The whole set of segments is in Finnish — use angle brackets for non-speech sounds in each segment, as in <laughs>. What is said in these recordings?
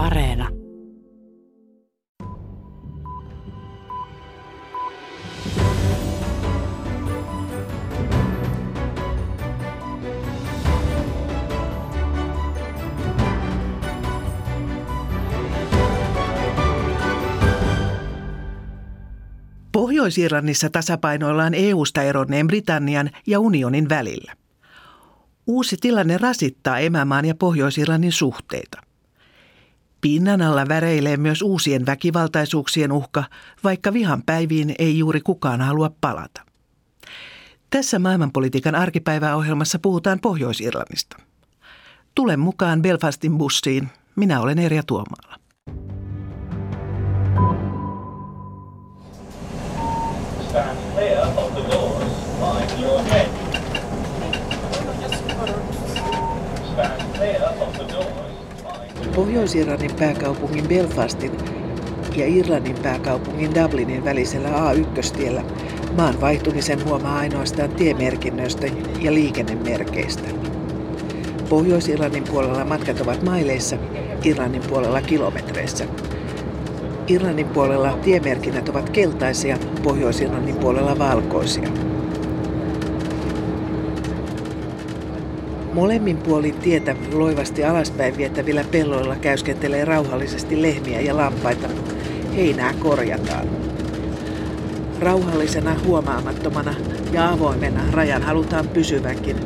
Areena. Pohjois-Irlannissa tasapainoillaan EU-sta eronneen Britannian ja unionin välillä. Uusi tilanne rasittaa emämaan ja Pohjois-Irlannin suhteita. Pinnan alla väreilee myös uusien väkivaltaisuuksien uhka, vaikka vihan päiviin ei juuri kukaan halua palata. Tässä maailmanpolitiikan arkipäiväohjelmassa puhutaan Pohjois-Irlannista. Tule mukaan Belfastin bussiin. Minä olen Erja Tuomaala. Pohjois-Irlannin pääkaupungin Belfastin ja Irlannin pääkaupungin Dublinin välisellä A1-tiellä maan vaihtumisen huomaa ainoastaan tiemerkinnöistä ja liikennemerkeistä. Pohjois-Irlannin puolella matkat ovat maileissa, Irlannin puolella kilometreissä. Irlannin puolella tiemerkinnät ovat keltaisia, Pohjois-Irlannin puolella valkoisia. Molemmin puolin tietä loivasti alaspäin vietävillä pelloilla käyskentelee rauhallisesti lehmiä ja lampaita. Heinää korjataan. Rauhallisena, huomaamattomana ja avoimena rajan halutaan pysyvänkin.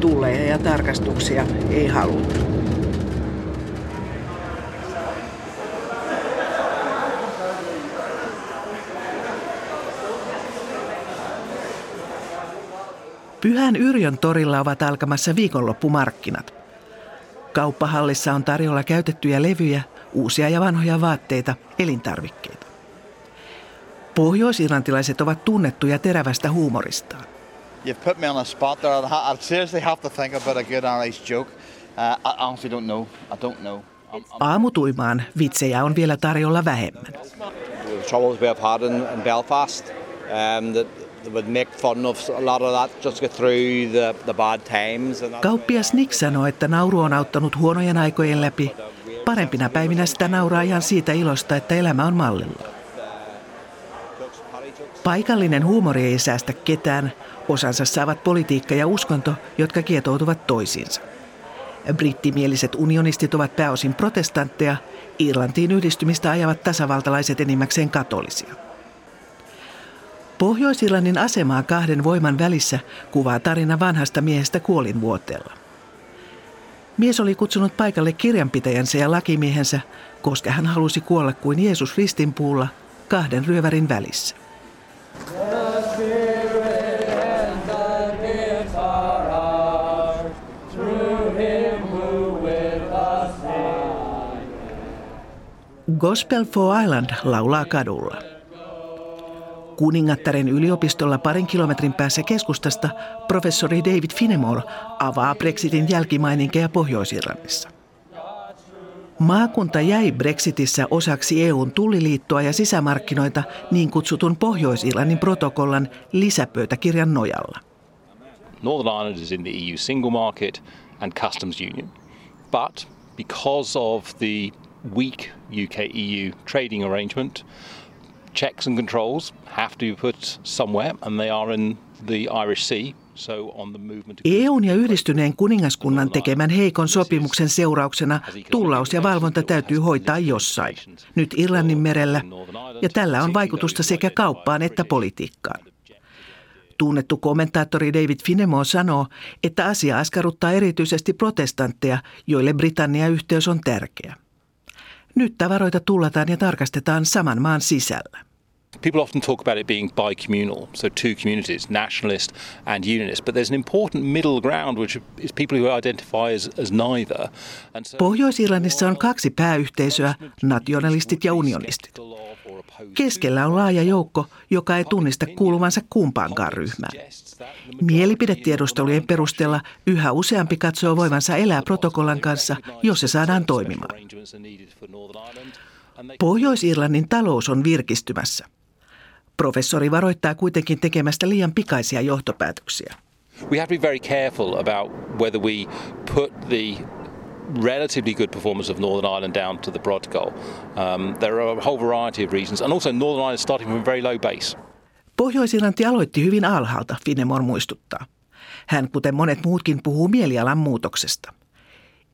Tulleja ja tarkastuksia ei haluta. Pyhän Yrjön torilla ovat alkamassa viikonloppumarkkinat. Kauppahallissa on tarjolla käytettyjä levyjä, uusia ja vanhoja vaatteita, elintarvikkeita. Pohjois-irlantilaiset ovat tunnettuja terävästä huumoristaan. You've put me on a spot there. I seriously have to think about a good Irish joke. Uh, I honestly don't know. I don't know. Aamutuimaan vitsejä on vielä tarjolla vähemmän. The troubles we have had in, in Belfast, um, that Kauppias Nick sanoi, että nauru on auttanut huonojen aikojen läpi. Parempina päivinä sitä nauraa ihan siitä ilosta, että elämä on mallilla. Paikallinen huumori ei säästä ketään. Osansa saavat politiikka ja uskonto, jotka kietoutuvat toisiinsa. Brittimieliset unionistit ovat pääosin protestantteja, Irlantiin yhdistymistä ajavat tasavaltalaiset enimmäkseen katolisia. Pohjois-Irlannin asemaa kahden voiman välissä kuvaa tarina vanhasta miehestä kuolinvuoteella. Mies oli kutsunut paikalle kirjanpitäjänsä ja lakimiehensä, koska hän halusi kuolla kuin Jeesus ristinpuulla kahden ryövärin välissä. Gospel for Island laulaa kadulla. Kuningattaren yliopistolla parin kilometrin päässä keskustasta professori David Finemore avaa Brexitin jälkimaininkeja Pohjois-Irlannissa. Maakunta jäi Brexitissä osaksi EUn tulliliittoa ja sisämarkkinoita niin kutsutun Pohjois-Irlannin protokollan lisäpöytäkirjan nojalla. Northern Ireland is in the EU single market and customs union. But because of the weak UK-EU trading arrangement, checks and controls have to be put somewhere, and they are in the Irish Sea. EUn ja yhdistyneen kuningaskunnan tekemän heikon sopimuksen seurauksena tullaus ja valvonta täytyy hoitaa jossain, nyt Irlannin merellä, ja tällä on vaikutusta sekä kauppaan että politiikkaan. Tunnettu kommentaattori David Finemore sanoo, että asia askarruttaa erityisesti protestantteja, joille Britannia-yhteys on tärkeä. Nyt tavaroita tullataan ja tarkastetaan saman maan sisällä. People often talk about it being bi-communal, so two communities, nationalist and unionist, but there's an important middle ground which is people who identify as, as neither. So Pohjois-Irlannissa on kaksi pääyhteisöä, nationalistit ja unionistit. Keskellä on laaja joukko, joka ei tunnista kuuluvansa kumpaankaan ryhmään. Mielipidetiedustelujen perusteella yhä useampi katsoo voivansa elää protokollan kanssa, jos se saadaan toimimaan. Pohjois-Irlannin talous on virkistymässä. Professori varoittaa kuitenkin tekemästä liian pikaisia johtopäätöksiä. We have to be very careful about whether we put the relatively good performance of Northern Ireland down to the protocol. Um, there are a whole variety of reasons, and also Northern Ireland starting from a very low base. Pohjois-Irlanti aloitti hyvin alhaalta, Finemore muistuttaa. Hän, kuten monet muutkin, puhuu mielialan muutoksesta.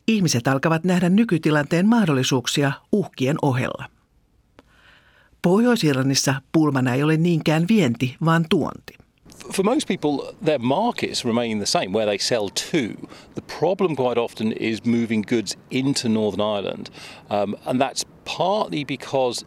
Ihmiset alkavat nähdä nykytilanteen mahdollisuuksia uhkien ohella. Pohjois-Irlannissa pulmana ei ole niinkään vienti, vaan tuonti. For most people, their markets remain the same where they sell to. The problem quite often is moving goods into Northern Ireland, um, and that's partly because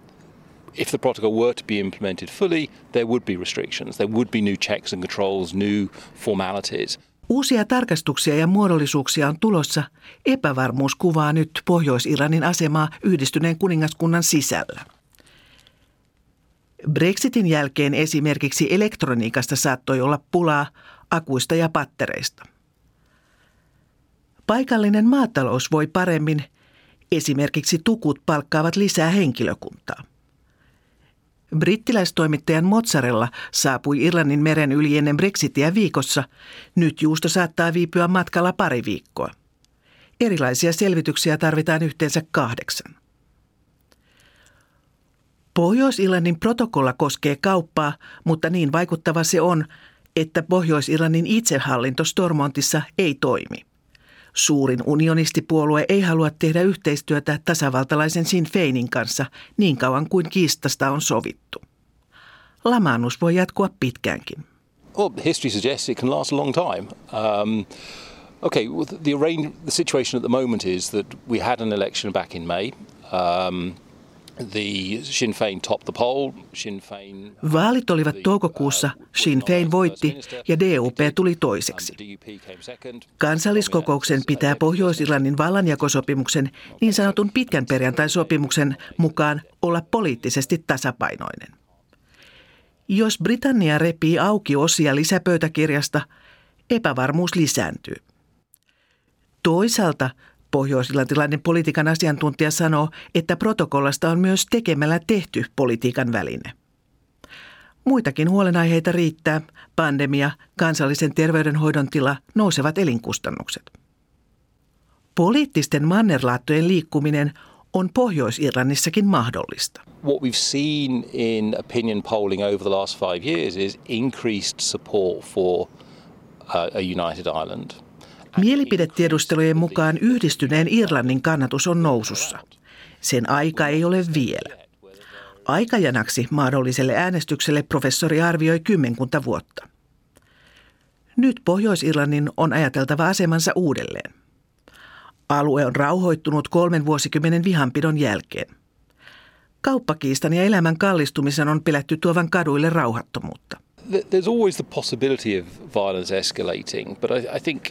if the protocol were to be implemented fully, there would be restrictions. There would be new checks and controls, new formalities. Uusia tarkastuksia ja muodollisuuksia on tulossa. Epävarmuus kuvaa nyt Pohjois-Iranin asemaa yhdistyneen kuningaskunnan sisällä. Brexitin jälkeen esimerkiksi elektroniikasta saattoi olla pulaa akuista ja pattereista. Paikallinen maatalous voi paremmin, esimerkiksi tukut palkkaavat lisää henkilökuntaa. Brittiläistoimittajan mozzarella saapui Irlannin meren yli ennen Brexitia viikossa. Nyt juusto saattaa viipyä matkalla pari viikkoa. Erilaisia selvityksiä tarvitaan yhteensä kahdeksan. Pohjois-Irlannin protokolla koskee kauppaa, mutta niin vaikuttava se on, että Pohjois-Irlannin itsehallinto Stormontissa ei toimi. Suurin unionistipuolue ei halua tehdä yhteistyötä tasavaltalaisen Sinn Feinin kanssa niin kauan kuin kiistasta on sovittu. Lamaannus voi jatkua pitkäänkin. Well, history suggests it can last a long time. Um, okay, the, arrange, the situation at the moment is that we had an election back in May. Um, Vaalit olivat toukokuussa, Sinn Féin voitti ja DUP tuli toiseksi. Kansalliskokouksen pitää Pohjois-Irlannin vallanjakosopimuksen niin sanotun pitkän perjantai-sopimuksen mukaan olla poliittisesti tasapainoinen. Jos Britannia repii auki osia lisäpöytäkirjasta, epävarmuus lisääntyy. Toisaalta Pohjois-Irlantilainen politiikan asiantuntija sanoo, että protokollasta on myös tekemällä tehty politiikan väline. Muitakin huolenaiheita riittää. Pandemia, kansallisen terveydenhoidon tila, nousevat elinkustannukset. Poliittisten mannerlaattojen liikkuminen on Pohjois-Irlannissakin mahdollista. What we've seen in opinion polling over the last five years is increased support for uh, a united Ireland – Mielipidetiedustelujen mukaan yhdistyneen Irlannin kannatus on nousussa. Sen aika ei ole vielä. Aikajanaksi mahdolliselle äänestykselle professori arvioi kymmenkunta vuotta. Nyt Pohjois-Irlannin on ajateltava asemansa uudelleen. Alue on rauhoittunut kolmen vuosikymmenen vihanpidon jälkeen. Kauppakiistan ja elämän kallistumisen on pelätty tuovan kaduille rauhattomuutta. There's always the possibility of violence escalating, but I, think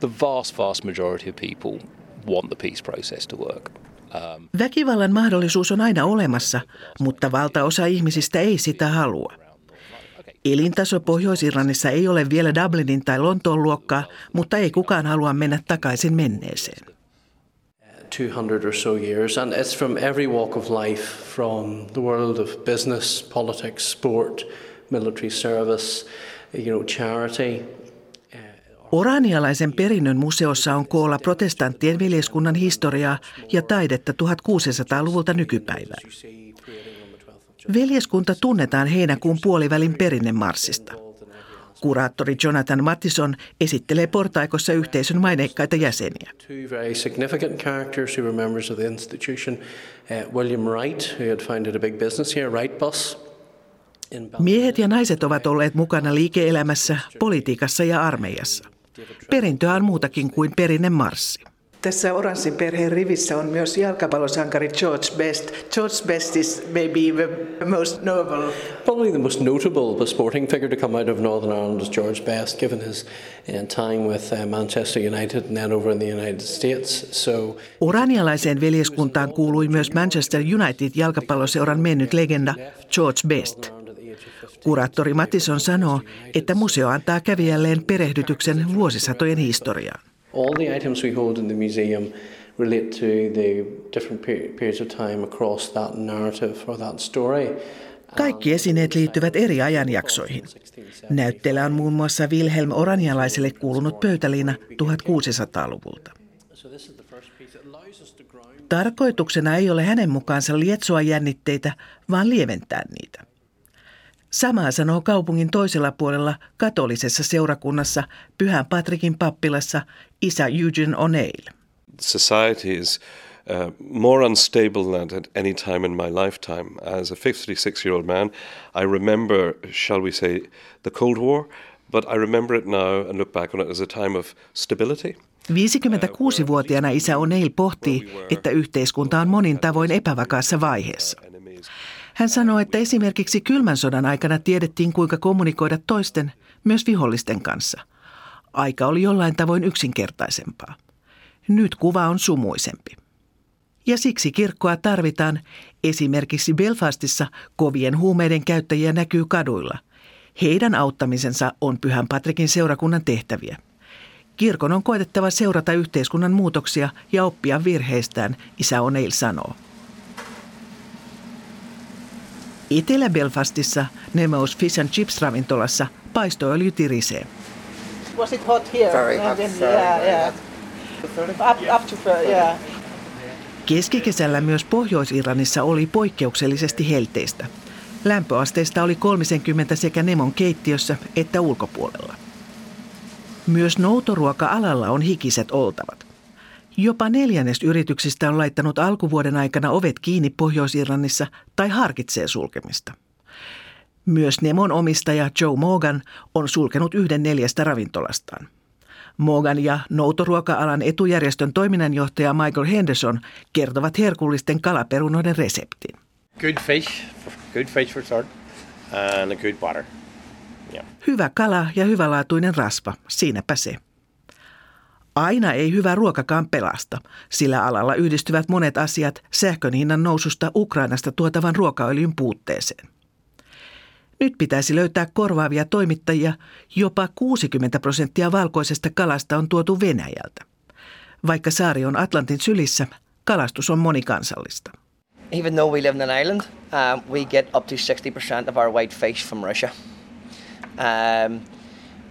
the vast, vast majority of people want the peace process to work. Um, Väkivallan mahdollisuus on aina olemassa, mutta valtaosa ihmisistä ei sitä halua. Elintaso Pohjois-Irlannissa ei ole vielä Dublinin tai Lontoon luokkaa, mutta ei kukaan halua mennä takaisin menneeseen. 200 or so years, and it's from every walk of life, from the world of business, politics, sport, military service, you know, charity, Oranialaisen perinnön museossa on koolla protestanttien veljeskunnan historiaa ja taidetta 1600-luvulta nykypäivään. Veljeskunta tunnetaan heinäkuun puolivälin perinnemarssista. Kuraattori Jonathan Mattison esittelee portaikossa yhteisön maineikkaita jäseniä. Bus, Miehet ja naiset ovat olleet mukana liike-elämässä, politiikassa ja armeijassa. Perintöä on muutakin kuin marssi. Tässä oranssin perheen rivissä on myös jalkapallosankari George Best. George Best is maybe the most notable. Probably the most notable sporting figure to come out of Northern Ireland is George Best, given his uh, time with uh, Manchester United and then over in the United States. So, Uranialaiseen veljeskuntaan kuului myös Manchester United jalkapalloseuran mennyt legenda George Best. Kuraattori Matison sanoo, että museo antaa kävijälleen perehdytyksen vuosisatojen historiaan. All the items we hold in the museum relate to the different periods of time across that narrative or that story. Kaikki esineet liittyvät eri ajanjaksoihin. Näytteellä on muun muassa Wilhelm Oranialaiselle kuulunut pöytäliina 1600-luvulta. Tarkoituksena ei ole hänen mukaansa lietsoa jännitteitä, vaan lieventää niitä. Samaa sanoo kaupungin toisella puolella katolisessa seurakunnassa Pyhän Patrikin pappilassa isä Eugene O'Neill. Society is uh, more unstable than at any time in my lifetime. As a 56 year old man, I remember, shall we say, the Cold War, but I remember it now and look back on it as a time of stability. 56-vuotiaana isä O'Neill pohtii, että yhteiskunta on monin tavoin epävakaassa vaiheessa. Hän sanoo, että esimerkiksi kylmän sodan aikana tiedettiin, kuinka kommunikoida toisten, myös vihollisten kanssa. Aika oli jollain tavoin yksinkertaisempaa. Nyt kuva on sumuisempi. Ja siksi kirkkoa tarvitaan. Esimerkiksi Belfastissa kovien huumeiden käyttäjiä näkyy kaduilla. Heidän auttamisensa on Pyhän Patrikin seurakunnan tehtäviä. Kirkon on koetettava seurata yhteiskunnan muutoksia ja oppia virheistään, isä O'Neill sanoo. Etelä-Belfastissa Nemo's Fish and Chips ravintolassa paistoöljy tirisee. Was it hot here? Very hot. yeah, yeah. Up, up to, yeah. Keskikesällä myös Pohjois-Irlannissa oli poikkeuksellisesti helteistä. Lämpöasteista oli 30 sekä Nemon keittiössä että ulkopuolella. Myös noutoruoka-alalla on hikiset oltavat. Jopa neljännes yrityksistä on laittanut alkuvuoden aikana ovet kiinni Pohjois-Irlannissa tai harkitsee sulkemista. Myös Nemon omistaja Joe Morgan on sulkenut yhden neljästä ravintolastaan. Morgan ja noutoruoka-alan etujärjestön toiminnanjohtaja Michael Henderson kertovat herkullisten kalaperunoiden reseptin. Good fish, good fish for start, and a good butter. Yeah. Hyvä kala ja hyvälaatuinen rasva, siinäpä se. Aina ei hyvä ruokakaan pelasta, sillä alalla yhdistyvät monet asiat sähkön hinnan noususta Ukrainasta tuotavan ruokaöljyn puutteeseen. Nyt pitäisi löytää korvaavia toimittajia. Jopa 60 prosenttia valkoisesta kalasta on tuotu Venäjältä. Vaikka saari on Atlantin sylissä, kalastus on monikansallista. Even though we live in an island, um, we get up to 60% of our white fish from Russia. Um,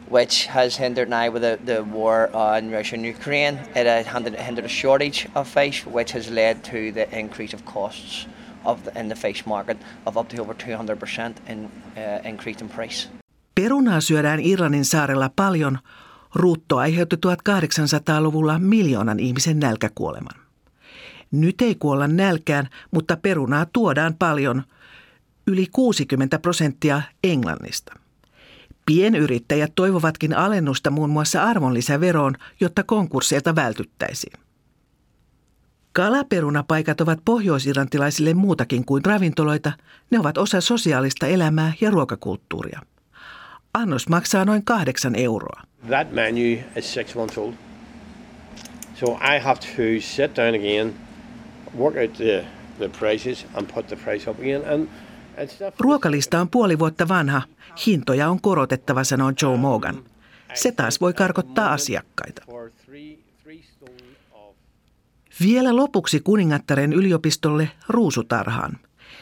which has hindered now with the, the war on Russia and Ukraine. It has hindered a shortage of fish, which has led to the increase of costs of the, in the fish market of up to over 200% in uh, increase in price. Perunaa syödään Irlannin saarella paljon. Ruutto aiheutti 1800-luvulla miljoonan ihmisen nälkäkuoleman. Nyt ei kuolla nälkään, mutta perunaa tuodaan paljon, yli 60 prosenttia Englannista. Pienyrittäjät toivovatkin alennusta muun muassa arvonlisäveroon, jotta konkursseilta vältyttäisiin. Kalaperunapaikat ovat pohjoisirantilaisille muutakin kuin ravintoloita. Ne ovat osa sosiaalista elämää ja ruokakulttuuria. Annos maksaa noin kahdeksan euroa. That menu is six months old. So I have to sit down again, work out the, the prices and put the price up again. And Ruokalista on puoli vuotta vanha. Hintoja on korotettava, sanoo Joe Morgan. Se taas voi karkottaa asiakkaita. Vielä lopuksi kuningattaren yliopistolle ruusutarhaan.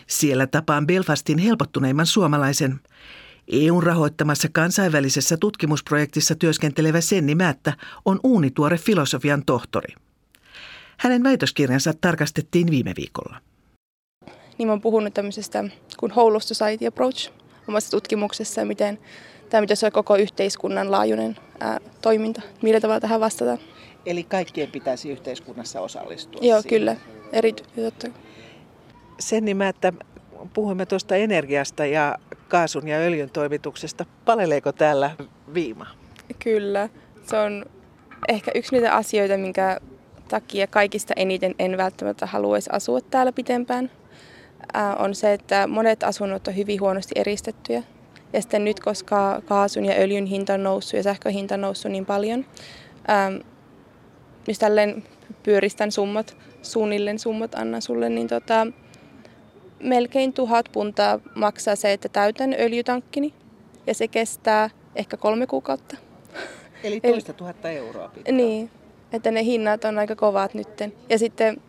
Siellä tapaan Belfastin helpottuneimman suomalaisen. EUn rahoittamassa kansainvälisessä tutkimusprojektissa työskentelevä Senni Määttä on uunituore filosofian tohtori. Hänen väitöskirjansa tarkastettiin viime viikolla. Niin mä oon puhunut tämmöisestä kuin Whole Society Approach omassa tutkimuksessa, miten tämä pitäisi olla koko yhteiskunnan laajuinen ää, toiminta. Millä tavalla tähän vastataan? Eli kaikkien pitäisi yhteiskunnassa osallistua Joo, siihen. kyllä. Eri, totta. Sen nimä, että puhuimme tuosta energiasta ja kaasun ja öljyn toimituksesta. Paleleeko täällä viima? Kyllä. Se on ehkä yksi niitä asioita, minkä takia kaikista eniten en välttämättä haluaisi asua täällä pitempään. On se, että monet asunnot on hyvin huonosti eristettyjä. Ja sitten nyt, koska kaasun ja öljyn hinta on noussut ja sähkön hinta on noussut niin paljon, jos tälleen pyöristän summat, suunnilleen summat annan sulle, niin tota, melkein tuhat puntaa maksaa se, että täytän öljytankkini. Ja se kestää ehkä kolme kuukautta. Eli toista tuhatta euroa pitää. Niin, että ne hinnat on aika kovat nytten. Ja sitten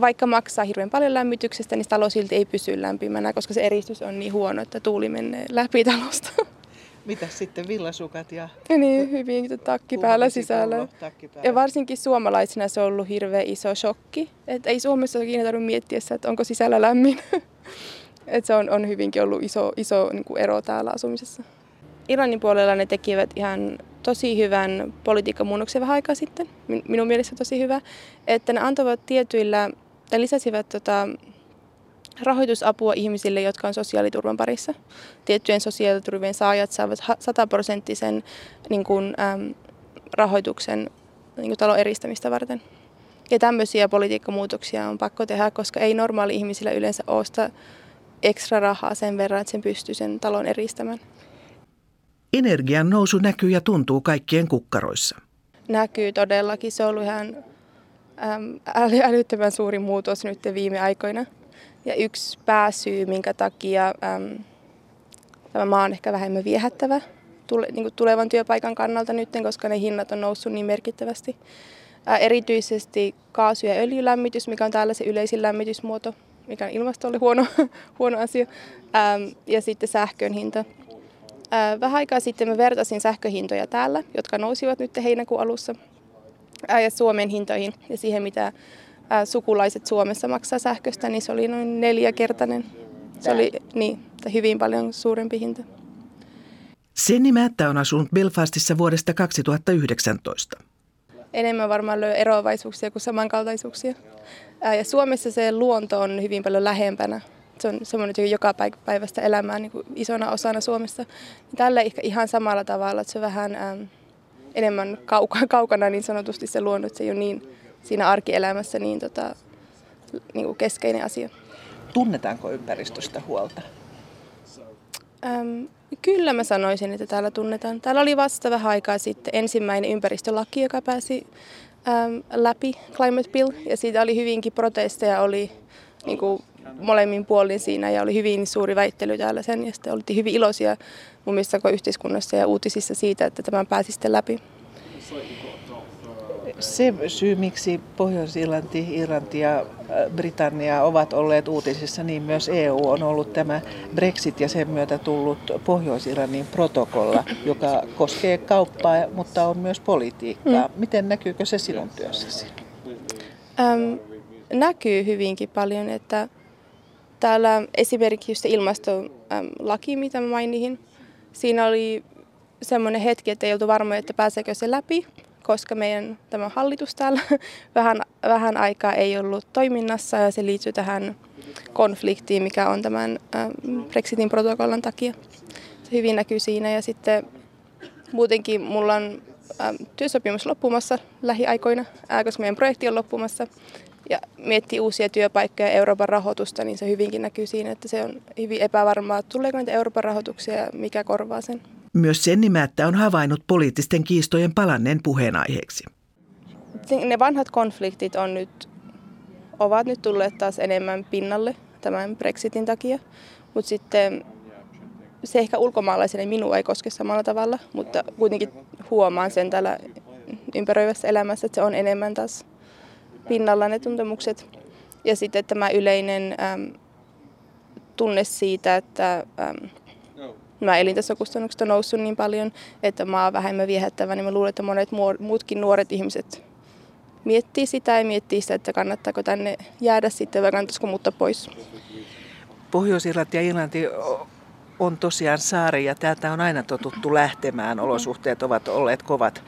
vaikka maksaa hirveän paljon lämmityksestä, niin talo silti ei pysy lämpimänä, koska se eristys on niin huono, että tuuli menee läpi talosta. <laughs> Mitä sitten villasukat ja... ja niin, hyvin takki päällä sisällä. Takki päällä. Ja varsinkin suomalaisina se on ollut hirveän iso shokki. Et ei Suomessa ole ikinä miettiä, että onko sisällä lämmin. <laughs> Et se on, on hyvinkin ollut iso, iso niin kuin ero täällä asumisessa. Iranin puolella ne tekivät ihan tosi hyvän politiikkamuunnoksen vähän aikaa sitten, minun mielestä tosi hyvä, että ne antavat tietyillä, tai lisäsivät tota, rahoitusapua ihmisille, jotka on sosiaaliturvan parissa. Tiettyjen sosiaaliturvien saajat saavat sataprosenttisen niin kuin, äm, rahoituksen niin kuin talon eristämistä varten. Ja tämmöisiä politiikkamuutoksia on pakko tehdä, koska ei normaali ihmisillä yleensä sitä ekstra rahaa sen verran, että sen pystyy sen talon eristämään. Energian nousu näkyy ja tuntuu kaikkien kukkaroissa. Näkyy todellakin. Se on ollut ihan äm, älyttömän suuri muutos nyt viime aikoina. Ja yksi pääsyy, minkä takia äm, tämä maa on ehkä vähemmän viehättävä tule, niin tulevan työpaikan kannalta nyt, koska ne hinnat on noussut niin merkittävästi. Ää, erityisesti kaasu- ja öljylämmitys, mikä on täällä se yleisin lämmitysmuoto, mikä on ilmastolle huono, <laughs> huono asia, äm, ja sitten sähkön hinta. Ää, vähän aikaa sitten mä vertasin sähköhintoja täällä, jotka nousivat nyt heinäkuun alussa, ää, ja Suomen hintoihin ja siihen, mitä sukulaiset Suomessa maksaa sähköstä, niin se oli noin neljäkertainen. Se oli niin, hyvin paljon suurempi hinta. Senni Määttä on asunut Belfastissa vuodesta 2019. Enemmän varmaan löy eroavaisuuksia kuin samankaltaisuuksia. Ää, ja Suomessa se luonto on hyvin paljon lähempänä. Se on semmoinen joka päivästä elämää niin kuin isona osana Suomessa. Tällä ehkä ihan samalla tavalla, että se vähän ää, enemmän <laughs> kaukana niin sanotusti se luonto, että se ei ole niin siinä arkielämässä niin, tota, niin kuin keskeinen asia. Tunnetaanko ympäristöstä huolta? Öm, kyllä mä sanoisin, että täällä tunnetaan. Täällä oli vasta vähän aikaa sitten ensimmäinen ympäristölaki, joka pääsi äm, läpi, Climate Bill, ja siitä oli hyvinkin protesteja, oli niin kuin, molemmin puolin siinä ja oli hyvin suuri väittely täällä sen ja sitten oltiin hyvin iloisia mun mielestä yhteiskunnassa ja uutisissa siitä, että tämä pääsi sitten läpi se syy, miksi Pohjois-Irlanti, Irlanti ja äh, Britannia ovat olleet uutisissa, niin myös EU on ollut tämä Brexit ja sen myötä tullut Pohjois-Irlannin protokolla, joka koskee kauppaa, mutta on myös politiikkaa. Mm. Miten näkyykö se sinun työssäsi? Ähm, näkyy hyvinkin paljon, että täällä esimerkiksi just ilmastolaki, mitä mä mainihin, siinä oli semmoinen hetki, että ei oltu varmoja, että pääseekö se läpi koska meidän tämä hallitus täällä <laughs> vähän, vähän aikaa ei ollut toiminnassa ja se liittyy tähän konfliktiin, mikä on tämän Brexitin protokollan takia. Se hyvin näkyy siinä ja sitten muutenkin mulla on työsopimus loppumassa lähiaikoina, koska meidän projekti on loppumassa ja miettii uusia työpaikkoja ja Euroopan rahoitusta, niin se hyvinkin näkyy siinä, että se on hyvin epävarmaa, tuleeko niitä Euroopan rahoituksia ja mikä korvaa sen. Myös sen nimettä on havainnut poliittisten kiistojen palanneen puheenaiheeksi. Ne vanhat konfliktit on nyt, ovat nyt tulleet taas enemmän pinnalle tämän Brexitin takia, mutta sitten se ehkä ulkomaalaisena minua ei koske samalla tavalla, mutta kuitenkin huomaan sen täällä ympäröivässä elämässä, että se on enemmän taas pinnalla ne tuntemukset. Ja sitten tämä yleinen äm, tunne siitä, että äm, nämä elintasokustannukset on noussut niin paljon, että maa on vähemmän viehättävä, niin mä luulen, että monet muutkin nuoret ihmiset miettii sitä ja miettii sitä, että kannattaako tänne jäädä sitten vai kannattaisiko muuttaa pois. Pohjois-Irlanti ja Irlanti on tosiaan saari ja täältä on aina totuttu lähtemään. Olosuhteet ovat olleet kovat,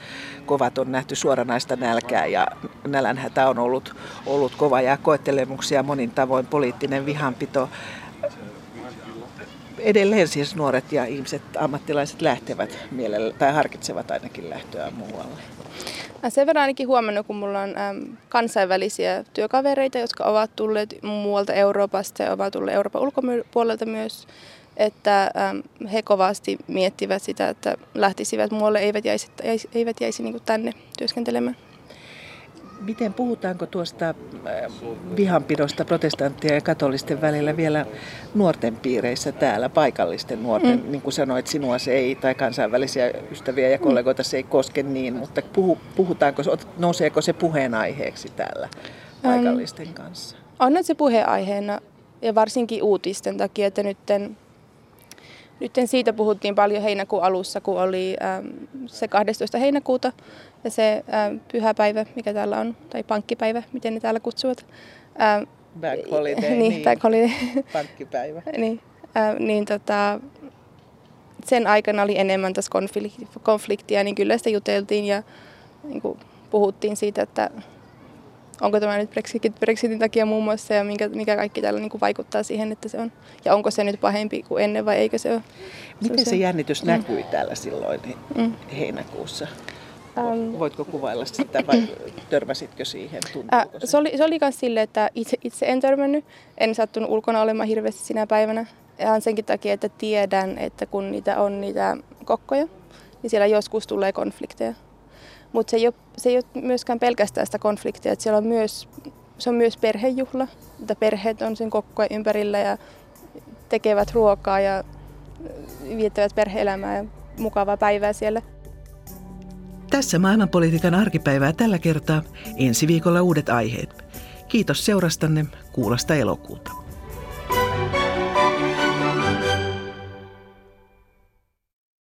kovat on nähty suoranaista nälkää ja nälänhätä on ollut, ollut kova ja koettelemuksia monin tavoin, poliittinen vihanpito edelleen siis nuoret ja ihmiset, ammattilaiset lähtevät mielellä, tai harkitsevat ainakin lähtöä muualle. Sen verran ainakin huomannut, kun mulla on äm, kansainvälisiä työkavereita, jotka ovat tulleet muualta Euroopasta ja ovat tulleet Euroopan ulkopuolelta myös, että äm, he kovasti miettivät sitä, että lähtisivät muualle, eivät jäisi, eivät jäisi niin tänne työskentelemään. Miten puhutaanko tuosta äh, vihanpidosta protestanttien ja katolisten välillä vielä nuorten piireissä täällä, paikallisten nuorten, mm. niin kuin sanoit, sinua se ei, tai kansainvälisiä ystäviä ja kollegoita se ei koske niin, mutta puhu, puhutaanko, nouseeko se puheenaiheeksi täällä paikallisten kanssa? On se puheenaiheena ja varsinkin uutisten takia, että nyt nyt siitä puhuttiin paljon heinäkuun alussa, kun oli ähm, se 12. heinäkuuta ja se ähm, pyhäpäivä, mikä täällä on, tai pankkipäivä, miten ne täällä kutsuvat. Ähm, Back holiday. <laughs> niin, niin, back holiday. <laughs> Pankkipäivä. niin, äh, niin tota, sen aikana oli enemmän tässä konfliktia, niin kyllä sitä juteltiin ja niin kuin, puhuttiin siitä, että onko tämä nyt Brexitin, Brexitin takia muun muassa ja mikä, mikä kaikki täällä niin kuin vaikuttaa siihen, että se on. Ja onko se nyt pahempi kuin ennen vai eikö se ole? Miten se, se jännitys mm. näkyi täällä silloin mm. heinäkuussa? Um, Voitko kuvailla sitä vai törmäsitkö siihen? Äh, se? se oli, se oli myös silleen, että itse, itse en törmännyt. En sattunut ulkona olemaan hirveästi sinä päivänä. Ihan senkin takia, että tiedän, että kun niitä on niitä kokkoja, niin siellä joskus tulee konflikteja. Mutta se, ei ole, se ei ole myöskään pelkästään sitä konfliktia, että siellä on myös, se on myös perhejuhla, että perheet on sen kokkojen ympärillä ja tekevät ruokaa ja viettävät perheelämää ja mukavaa päivää siellä. Tässä maailmanpolitiikan arkipäivää tällä kertaa. Ensi viikolla uudet aiheet. Kiitos seurastanne kuulosta elokuuta.